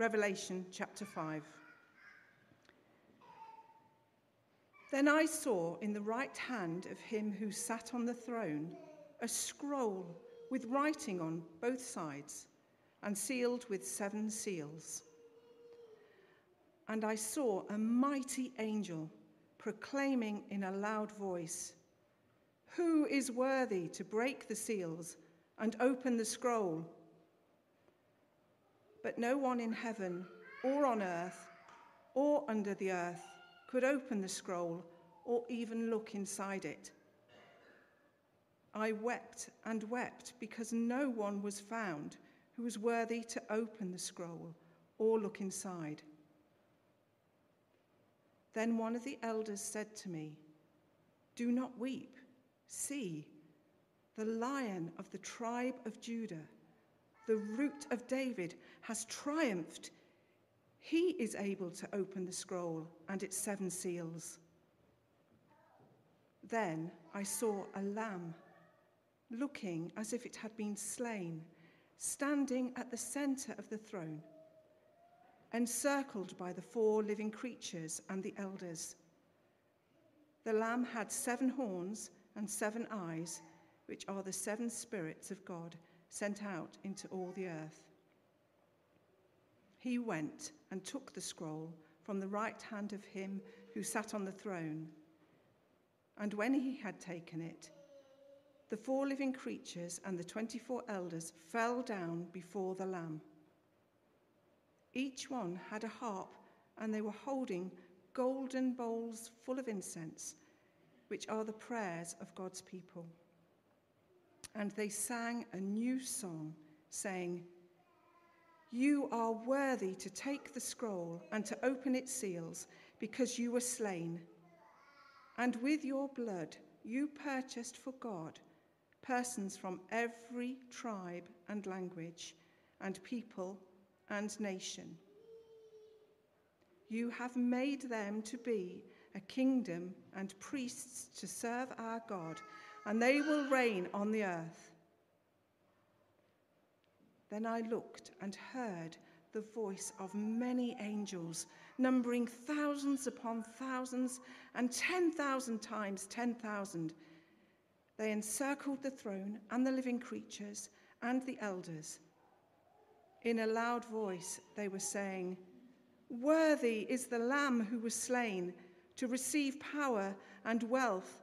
Revelation chapter 5. Then I saw in the right hand of him who sat on the throne a scroll with writing on both sides and sealed with seven seals. And I saw a mighty angel proclaiming in a loud voice, Who is worthy to break the seals and open the scroll? But no one in heaven or on earth or under the earth could open the scroll or even look inside it. I wept and wept because no one was found who was worthy to open the scroll or look inside. Then one of the elders said to me, Do not weep. See, the lion of the tribe of Judah, the root of David, has triumphed. He is able to open the scroll and its seven seals. Then I saw a lamb, looking as if it had been slain, standing at the center of the throne, encircled by the four living creatures and the elders. The lamb had seven horns and seven eyes, which are the seven spirits of God sent out into all the earth. He went and took the scroll from the right hand of him who sat on the throne. And when he had taken it, the four living creatures and the 24 elders fell down before the Lamb. Each one had a harp, and they were holding golden bowls full of incense, which are the prayers of God's people. And they sang a new song, saying, You are worthy to take the scroll and to open its seals, because you were slain and with your blood you purchased for God persons from every tribe and language and people and nation. You have made them to be a kingdom and priests to serve our God, and they will reign on the earth. Then I looked and heard the voice of many angels, numbering thousands upon thousands and 10,000 times 10,000. They encircled the throne and the living creatures and the elders. In a loud voice, they were saying, Worthy is the Lamb who was slain to receive power and wealth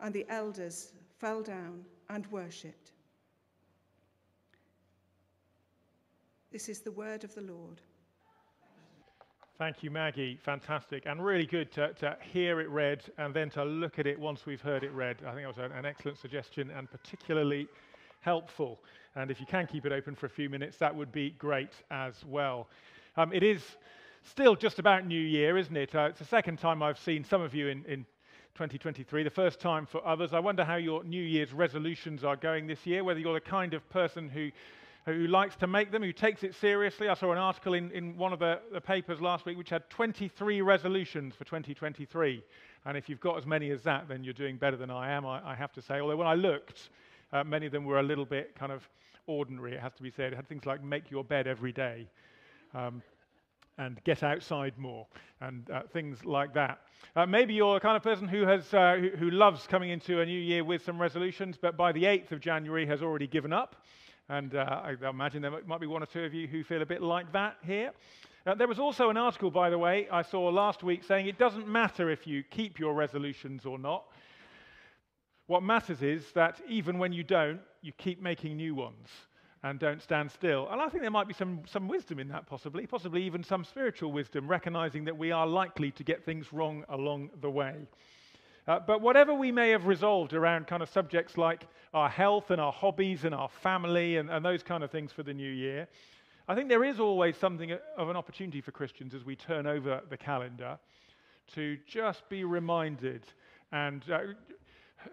And the elders fell down and worshipped. This is the word of the Lord. Thank you, Maggie. Fantastic. And really good to, to, hear it read and then to look at it once we've heard it read. I think that was an excellent suggestion and particularly helpful. And if you can keep it open for a few minutes, that would be great as well. Um, it is still just about New Year, isn't it? Uh, it's the second time I've seen some of you in, in 2023, the first time for others. I wonder how your New Year's resolutions are going this year, whether you're the kind of person who who likes to make them, who takes it seriously. I saw an article in, in one of the, the papers last week which had 23 resolutions for 2023. And if you've got as many as that, then you're doing better than I am, I, I have to say. Although when I looked, uh, many of them were a little bit kind of ordinary, it has to be said. It had things like make your bed every day um, and get outside more and uh, things like that. Uh, maybe you're the kind of person who, has, uh, who, who loves coming into a new year with some resolutions, but by the 8th of January has already given up. And uh, I imagine there might be one or two of you who feel a bit like that here. Uh, there was also an article, by the way, I saw last week saying it doesn't matter if you keep your resolutions or not. What matters is that even when you don't, you keep making new ones and don't stand still. And I think there might be some, some wisdom in that, possibly, possibly even some spiritual wisdom, recognizing that we are likely to get things wrong along the way. Uh, but whatever we may have resolved around kind of subjects like our health and our hobbies and our family and, and those kind of things for the new year, I think there is always something of an opportunity for Christians as we turn over the calendar to just be reminded and uh,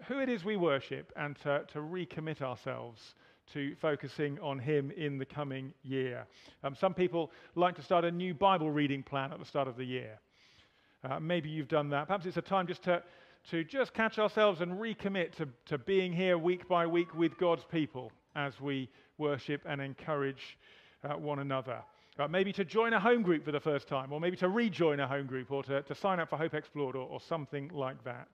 who it is we worship and to, to, recommit ourselves to focusing on Him in the coming year. Um, some people like to start a new Bible reading plan at the start of the year. Uh, maybe you've done that. Perhaps it's a time just to, to just catch ourselves and recommit to, to being here week by week with God's people as we worship and encourage uh, one another. Uh, maybe to join a home group for the first time, or maybe to rejoin a home group, or to, to sign up for Hope Explored, or, or something like that.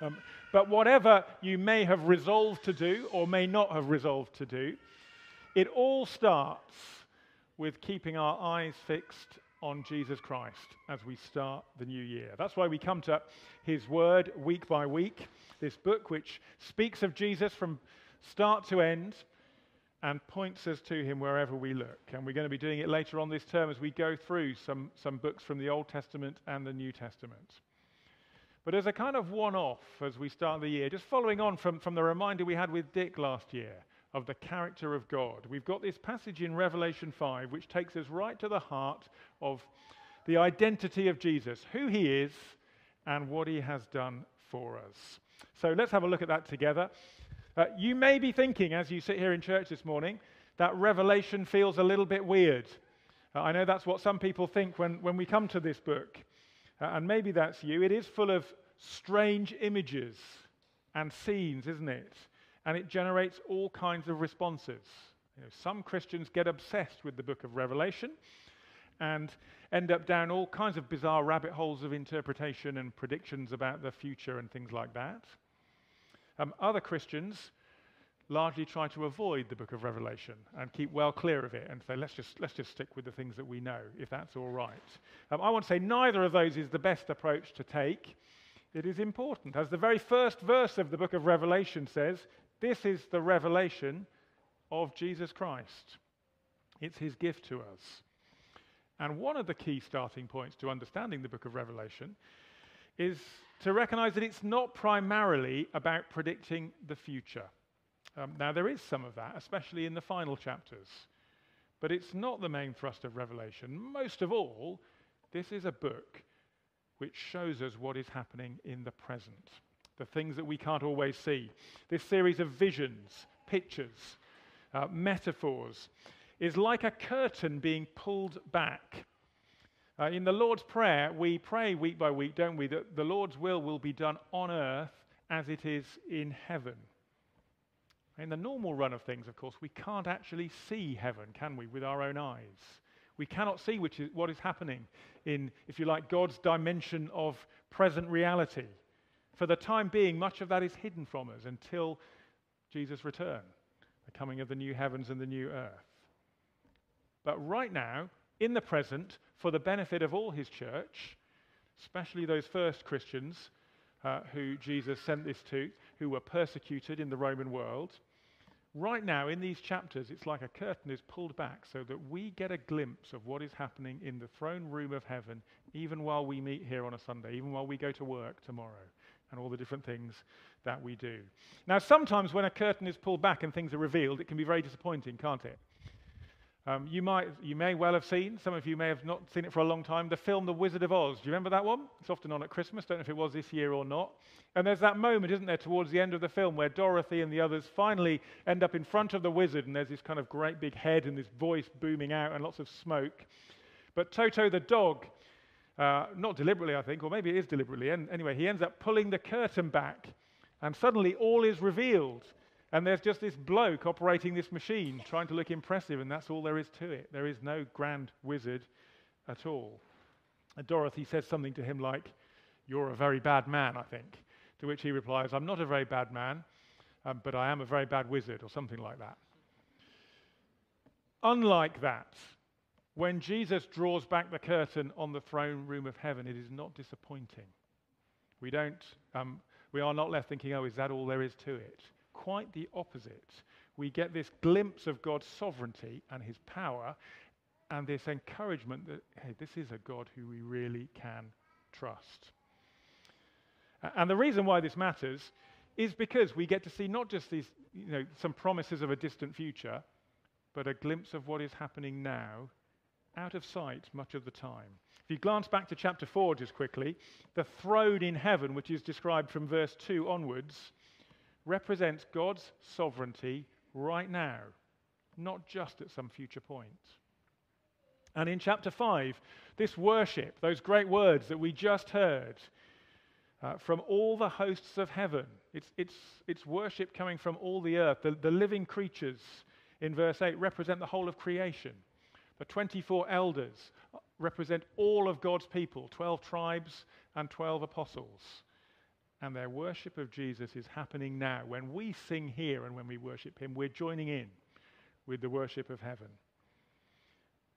Um, but whatever you may have resolved to do, or may not have resolved to do, it all starts with keeping our eyes fixed on Jesus Christ as we start the new year. That's why we come to his word week by week, this book which speaks of Jesus from start to end and points us to him wherever we look. And we're going to be doing it later on this term as we go through some, some books from the Old Testament and the New Testament. But as a kind of one off as we start the year, just following on from, from the reminder we had with Dick last year of the character of God, we've got this passage in Revelation 5 which takes us right to the heart of the identity of Jesus, who he is, and what he has done for us. So let's have a look at that together. Uh, you may be thinking, as you sit here in church this morning, that Revelation feels a little bit weird. Uh, I know that's what some people think when, when we come to this book. And maybe that's you. It is full of strange images and scenes, isn't it? And it generates all kinds of responses. You know, some Christians get obsessed with the book of Revelation and end up down all kinds of bizarre rabbit holes of interpretation and predictions about the future and things like that. Um, other Christians largely try to avoid the book of Revelation and keep well clear of it and say, let's just, let's just stick with the things that we know, if that's all right. Um, I want to say neither of those is the best approach to take. It is important. As the very first verse of the book of Revelation says, this is the revelation of Jesus Christ. It's his gift to us. And one of the key starting points to understanding the book of Revelation is to recognize that it's not primarily about predicting the future. Um, now, there is some of that, especially in the final chapters, but it's not the main thrust of Revelation. Most of all, this is a book which shows us what is happening in the present, the things that we can't always see. This series of visions, pictures, uh, metaphors is like a curtain being pulled back uh, in the Lord's Prayer, we pray week by week, don't we, that the Lord's will will be done on earth as it is in heaven. In the normal run of things, of course, we can't actually see heaven, can we, with our own eyes? We cannot see which is, what is happening in, if you like, God's dimension of present reality. For the time being, much of that is hidden from us until Jesus' return, the coming of the new heavens and the new earth. But right now, in the present, for the benefit of all his church, especially those first Christians uh, who Jesus sent this to, who were persecuted in the Roman world. Right now, in these chapters, it's like a curtain is pulled back so that we get a glimpse of what is happening in the throne room of heaven, even while we meet here on a Sunday, even while we go to work tomorrow, and all the different things that we do. Now, sometimes when a curtain is pulled back and things are revealed, it can be very disappointing, can't it? Um, you, might, you may well have seen, some of you may have not seen it for a long time, the film The Wizard of Oz. Do you remember that one? It's often on at Christmas. Don't know if it was this year or not. And there's that moment, isn't there, towards the end of the film where Dorothy and the others finally end up in front of the wizard, and there's this kind of great big head and this voice booming out and lots of smoke. But Toto the dog, uh, not deliberately, I think, or maybe it is deliberately, and anyway, he ends up pulling the curtain back, and suddenly all is revealed. And there's just this bloke operating this machine trying to look impressive, and that's all there is to it. There is no grand wizard at all. And Dorothy says something to him like, You're a very bad man, I think. To which he replies, I'm not a very bad man, um, but I am a very bad wizard, or something like that. Unlike that, when Jesus draws back the curtain on the throne room of heaven, it is not disappointing. We, don't, um, we are not left thinking, oh, is that all there is to it? Quite the opposite. We get this glimpse of God's sovereignty and his power, and this encouragement that, hey, this is a God who we really can trust. And the reason why this matters is because we get to see not just these, you know, some promises of a distant future, but a glimpse of what is happening now, out of sight much of the time. If you glance back to chapter 4 just quickly, the throne in heaven, which is described from verse 2 onwards, represents God's sovereignty right now, not just at some future point. And in chapter 5, this worship, those great words that we just heard uh, from all the hosts of heaven, it's, it's, it's worship coming from all the earth. The, the living creatures in verse 8 represent the whole of creation. The 24 elders represent all of God's people 12 tribes and 12 apostles. And their worship of Jesus is happening now. When we sing here and when we worship Him, we're joining in with the worship of heaven.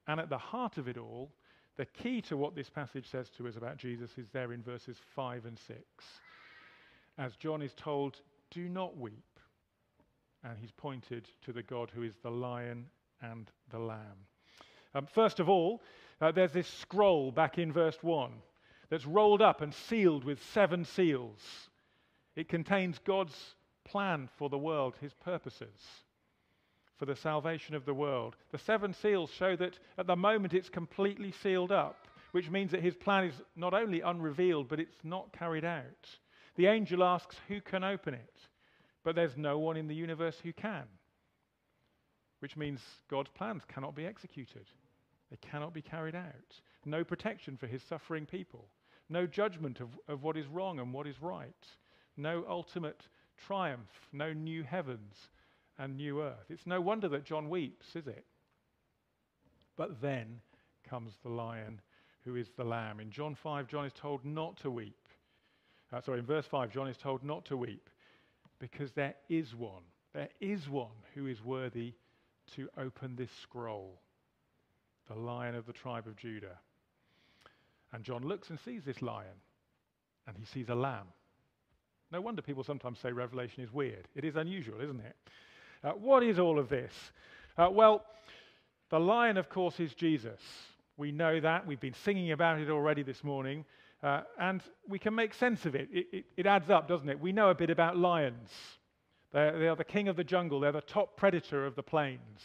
And at the heart of it all, the key to what this passage says to us about Jesus is there in verses 5 and 6. As John is told, do not weep. And he's pointed to the God who is the lion and the lamb. Um, first of all, uh, there's this scroll back in verse 1 that's rolled up and sealed with seven seals. It contains God's plan for the world, his purposes for the salvation of the world. The seven seals show that at the moment it's completely sealed up, which means that his plan is not only unrevealed, but it's not carried out. The angel asks, Who can open it? But there's no one in the universe who can, which means God's plans cannot be executed. They cannot be carried out. No protection for his suffering people. No judgment of, of what is wrong and what is right. No ultimate triumph. No new heavens and new earth. It's no wonder that John weeps, is it? But then comes the lion who is the lamb. In John 5, John is told not to weep. Uh, sorry, in verse 5, John is told not to weep because there is one. There is one who is worthy to open this scroll, the lion of the tribe of Judah. And John looks and sees this lion, and he sees a lamb. No wonder people sometimes say Revelation is weird. It is unusual, isn't it? Uh, what is all of this? Uh, well, the lion, of course, is Jesus. We know that. We've been singing about it already this morning. Uh, and we can make sense of it. It, it. it, adds up, doesn't it? We know a bit about lions. They're, they are the king of the jungle, they're the top predator of the plains.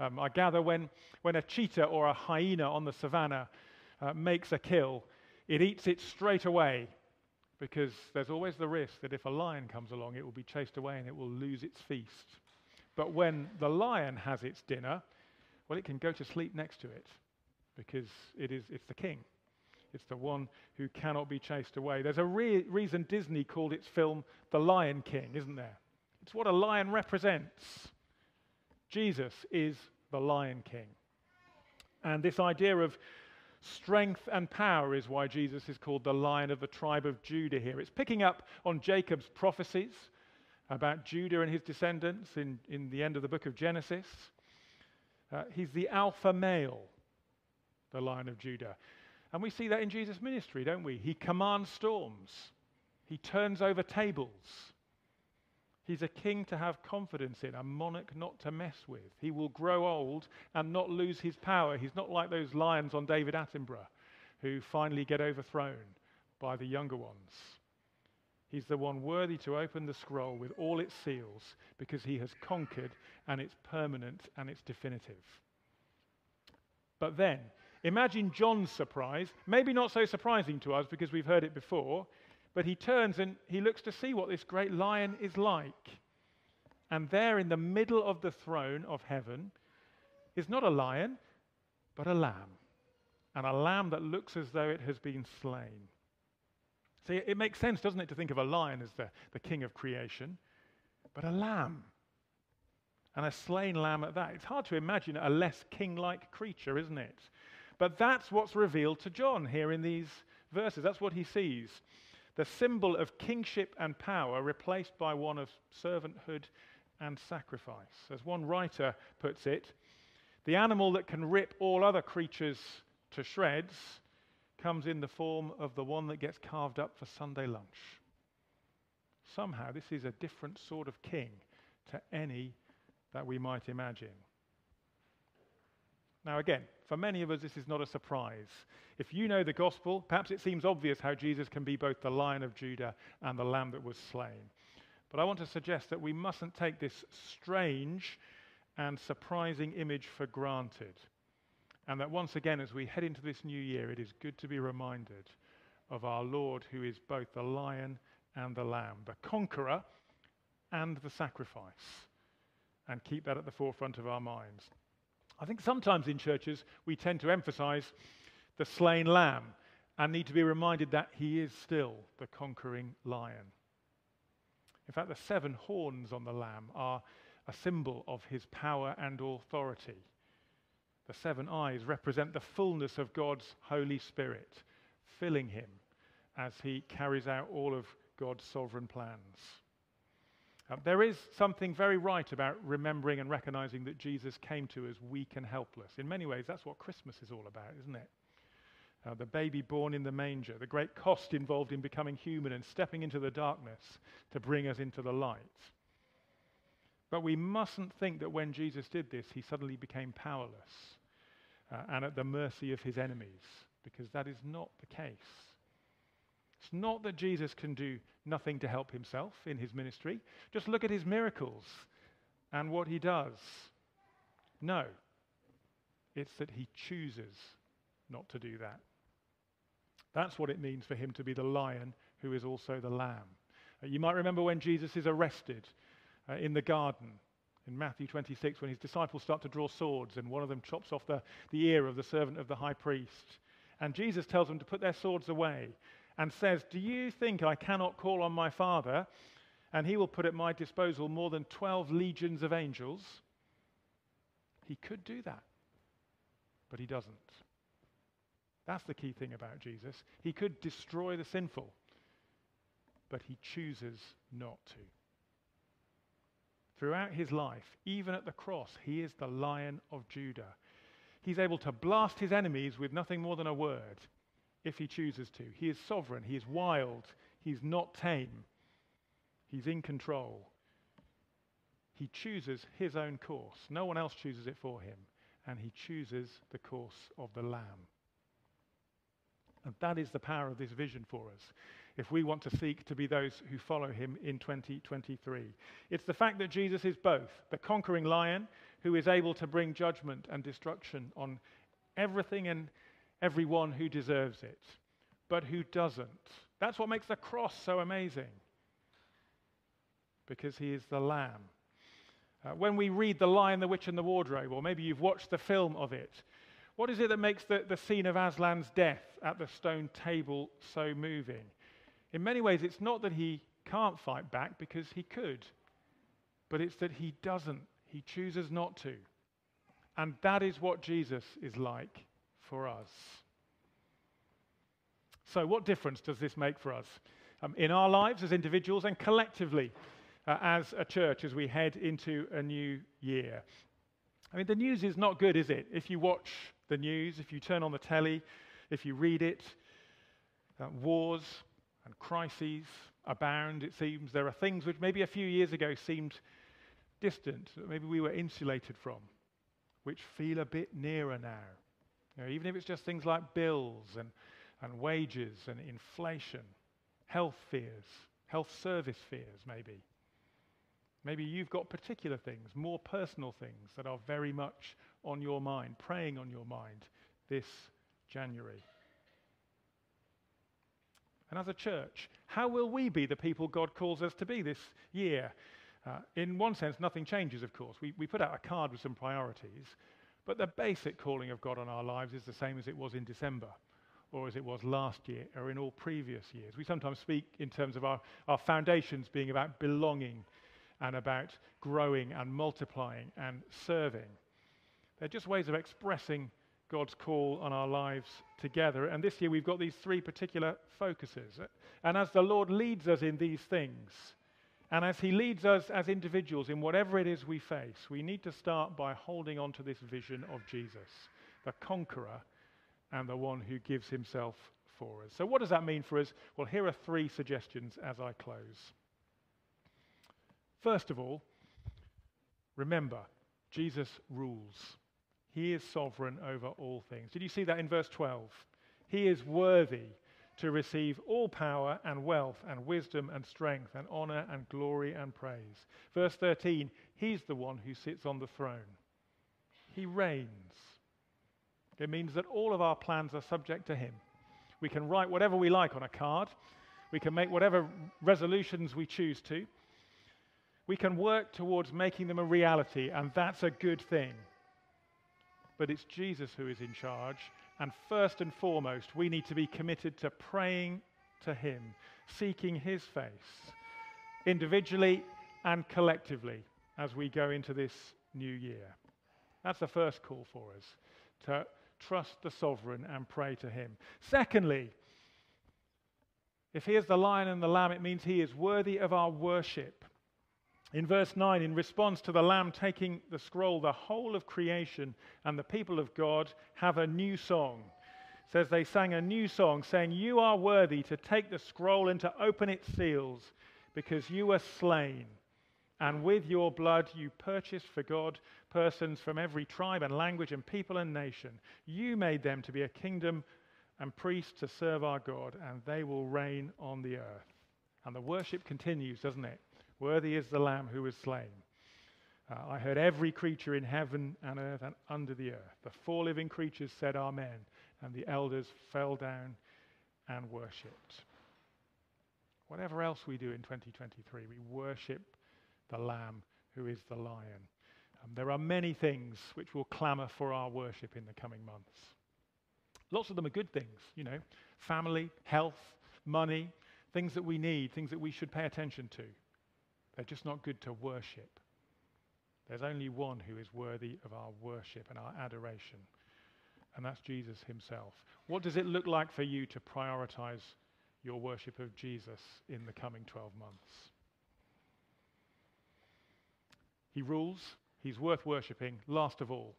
Um, I gather when, when a cheetah or a hyena on the savannah uh, makes a kill, it eats it straight away because there's always the risk that if a lion comes along, it will be chased away and it will lose its feast. But when the lion has its dinner, well, it can go to sleep next to it because it is, it's the king. It's the one who cannot be chased away. There's a re- reason Disney called its film The Lion King, isn't there? It's what a lion represents. Jesus is the Lion King. And this idea of strength and power is why Jesus is called the Lion of the tribe of Judah here. It's picking up on Jacob's prophecies about Judah and his descendants in, in the end of the book of Genesis. Uh, he's the alpha male, the Lion of Judah. And we see that in Jesus' ministry, don't we? He commands storms, he turns over tables. He's a king to have confidence in, a monarch not to mess with. He will grow old and not lose his power. He's not like those lions on David Attenborough who finally get overthrown by the younger ones. He's the one worthy to open the scroll with all its seals because he has conquered and it's permanent and it's definitive. But then, imagine John's surprise, maybe not so surprising to us because we've heard it before, but he turns and he looks to see what this great lion is like. And there in the middle of the throne of heaven is not a lion, but a lamb. And a lamb that looks as though it has been slain. See, it makes sense, doesn't it, to think of a lion as the, the king of creation, but a lamb. And a slain lamb at that. It's hard to imagine a less king like creature, isn't it? But that's what's revealed to John here in these verses. That's what he sees. The symbol of kingship and power replaced by one of servanthood and sacrifice. As one writer puts it, the animal that can rip all other creatures to shreds comes in the form of the one that gets carved up for Sunday lunch. Somehow, this is a different sort of king to any that we might imagine. Now, again, for many of us, this is not a surprise. If you know the gospel, perhaps it seems obvious how Jesus can be both the lion of Judah and the lamb that was slain. But I want to suggest that we mustn't take this strange and surprising image for granted. And that once again, as we head into this new year, it is good to be reminded of our Lord, who is both the lion and the lamb, the conqueror and the sacrifice, and keep that at the forefront of our minds. I think sometimes in churches we tend to emphasize the slain lamb and need to be reminded that he is still the conquering lion. In fact, the seven horns on the lamb are a symbol of his power and authority. The seven eyes represent the fullness of God's Holy Spirit, filling him as he carries out all of God's sovereign plans. Uh, there is something very right about remembering and recognizing that Jesus came to us weak and helpless. In many ways, that's what Christmas is all about, isn't it? Uh, the baby born in the manger, the great cost involved in becoming human and stepping into the darkness to bring us into the light. But we mustn't think that when Jesus did this, he suddenly became powerless uh, and at the mercy of his enemies, because that is not the case. It's not that Jesus can do nothing to help himself in his ministry. Just look at his miracles and what he does. No, it's that he chooses not to do that. That's what it means for him to be the lion who is also the lamb. Uh, you might remember when Jesus is arrested uh, in the garden in Matthew 26 when his disciples start to draw swords and one of them chops off the, the ear of the servant of the high priest. And Jesus tells them to put their swords away and says, Do you think I cannot call on my Father and he will put at my disposal more than 12 legions of angels? He could do that, but he doesn't. That's the key thing about Jesus. He could destroy the sinful, but he chooses not to. Throughout his life, even at the cross, he is the lion of Judah. He's able to blast his enemies with nothing more than a word if he chooses to. He is sovereign, he is wild, he's not tame, he's in control. He chooses his own course. No one else chooses it for him, and he chooses the course of the Lamb. And that is the power of this vision for us if we want to seek to be those who follow him in 2023. It's the fact that Jesus is both the conquering lion who is able to bring judgment and destruction on everything and everyone who deserves it, but who doesn't. That's what makes the cross so amazing because he is the lamb. Uh, when we read The Lion, the Witch, and the Wardrobe, or maybe you've watched the film of it, what is it that makes the, the scene of Aslan's death at the stone table so moving? In many ways, it's not that he can't fight back because he could, but it's that he doesn't. He chooses not to. And that is what Jesus is like for us. So, what difference does this make for us um, in our lives as individuals and collectively uh, as a church as we head into a new year? I mean, the news is not good, is it? If you watch the news, if you turn on the telly, if you read it, uh, wars and crises abound, it seems. There are things which maybe a few years ago seemed distant, that maybe we were insulated from, which feel a bit nearer now. You know, even if it's just things like bills and, and wages and inflation, health fears, health service fears, maybe. Maybe you've got particular things, more personal things that are very much on your mind, preying on your mind this January. And as a church, how will we be the people God calls us to be this year? Uh, in one sense, nothing changes, of course. We, we put out a card with some priorities, but the basic calling of God on our lives is the same as it was in December or as it was last year or in all previous years. We sometimes speak in terms of our, our foundations being about belonging and about growing and multiplying and serving. They're just ways of expressing God's call on our lives together. And this year we've got these three particular focuses. And as the Lord leads us in these things, and as He leads us as individuals in whatever it is we face, we need to start by holding on to this vision of Jesus, the conqueror and the one who gives Himself for us. So, what does that mean for us? Well, here are three suggestions as I close. First of all, remember, Jesus rules. He is sovereign over all things. Did you see that in verse 12? He is worthy to receive all power and wealth and wisdom and strength and honor and glory and praise. Verse 13, He's the one who sits on the throne. He reigns. It means that all of our plans are subject to Him. We can write whatever we like on a card. We can make whatever resolutions we choose to. We can work towards making them a reality, and that's a good thing. But it's Jesus who is in charge, and first and foremost, we need to be committed to praying to Him, seeking His face, individually and collectively, as we go into this new year. That's the first call for us to trust the sovereign and pray to Him. Secondly, if He is the lion and the lamb, it means He is worthy of our worship. In verse 9, in response to the Lamb taking the scroll, the whole of creation and the people of God have a new song. It says they sang a new song, saying, You are worthy to take the scroll and to open its seals, because you were slain. And with your blood you purchased for God persons from every tribe and language and people and nation. You made them to be a kingdom and priests to serve our God, and they will reign on the earth. And the worship continues, doesn't it? Worthy is the Lamb who was slain. Uh, I heard every creature in heaven and earth and under the earth. The four living creatures said, Amen. And the elders fell down and worshipped. Whatever else we do in 2023, we worship the Lamb who is the Lion. Um, there are many things which will clamour for our worship in the coming months. Lots of them are good things, you know, family, health, money, things that we need, things that we should pay attention to. They're just not good to worship. There's only one who is worthy of our worship and our adoration, and that's Jesus himself. What does it look like for you to prioritize your worship of Jesus in the coming 12 months? He rules, he's worth worshipping. Last of all,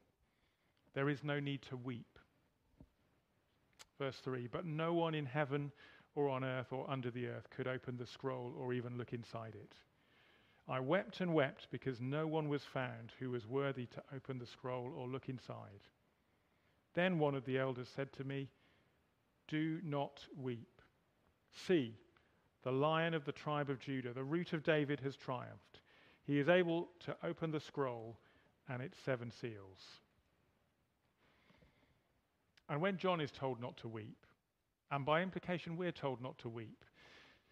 there is no need to weep. Verse 3 But no one in heaven or on earth or under the earth could open the scroll or even look inside it. I wept and wept because no one was found who was worthy to open the scroll or look inside. Then one of the elders said to me, Do not weep. See, the lion of the tribe of Judah, the root of David, has triumphed. He is able to open the scroll and its seven seals. And when John is told not to weep, and by implication we're told not to weep,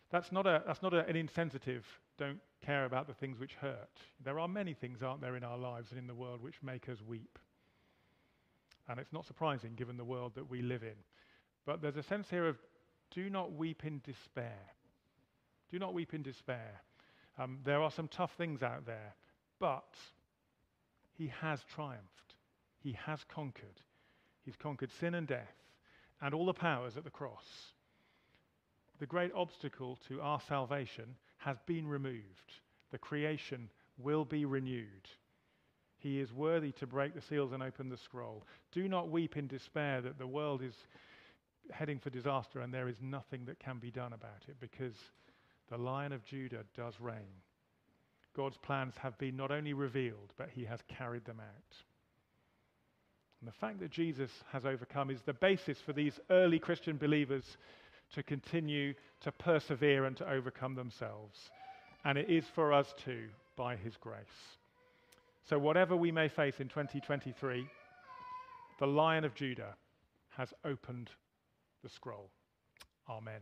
that's not, a, that's not a, an insensitive don't care about the things which hurt. There are many things, aren't there, in our lives and in the world which make us weep. And it's not surprising given the world that we live in. But there's a sense here of do not weep in despair. Do not weep in despair. Um, there are some tough things out there, but he has triumphed. He has conquered. He's conquered sin and death and all the powers at the cross. The great obstacle to our salvation has been removed. The creation will be renewed. He is worthy to break the seals and open the scroll. Do not weep in despair that the world is heading for disaster and there is nothing that can be done about it because the Lion of Judah does reign. God's plans have been not only revealed, but he has carried them out. And the fact that Jesus has overcome is the basis for these early Christian believers to continue to persevere and to overcome themselves. And it is for us too, by His grace. So, whatever we may face in 2023, the Lion of Judah has opened the scroll. Amen.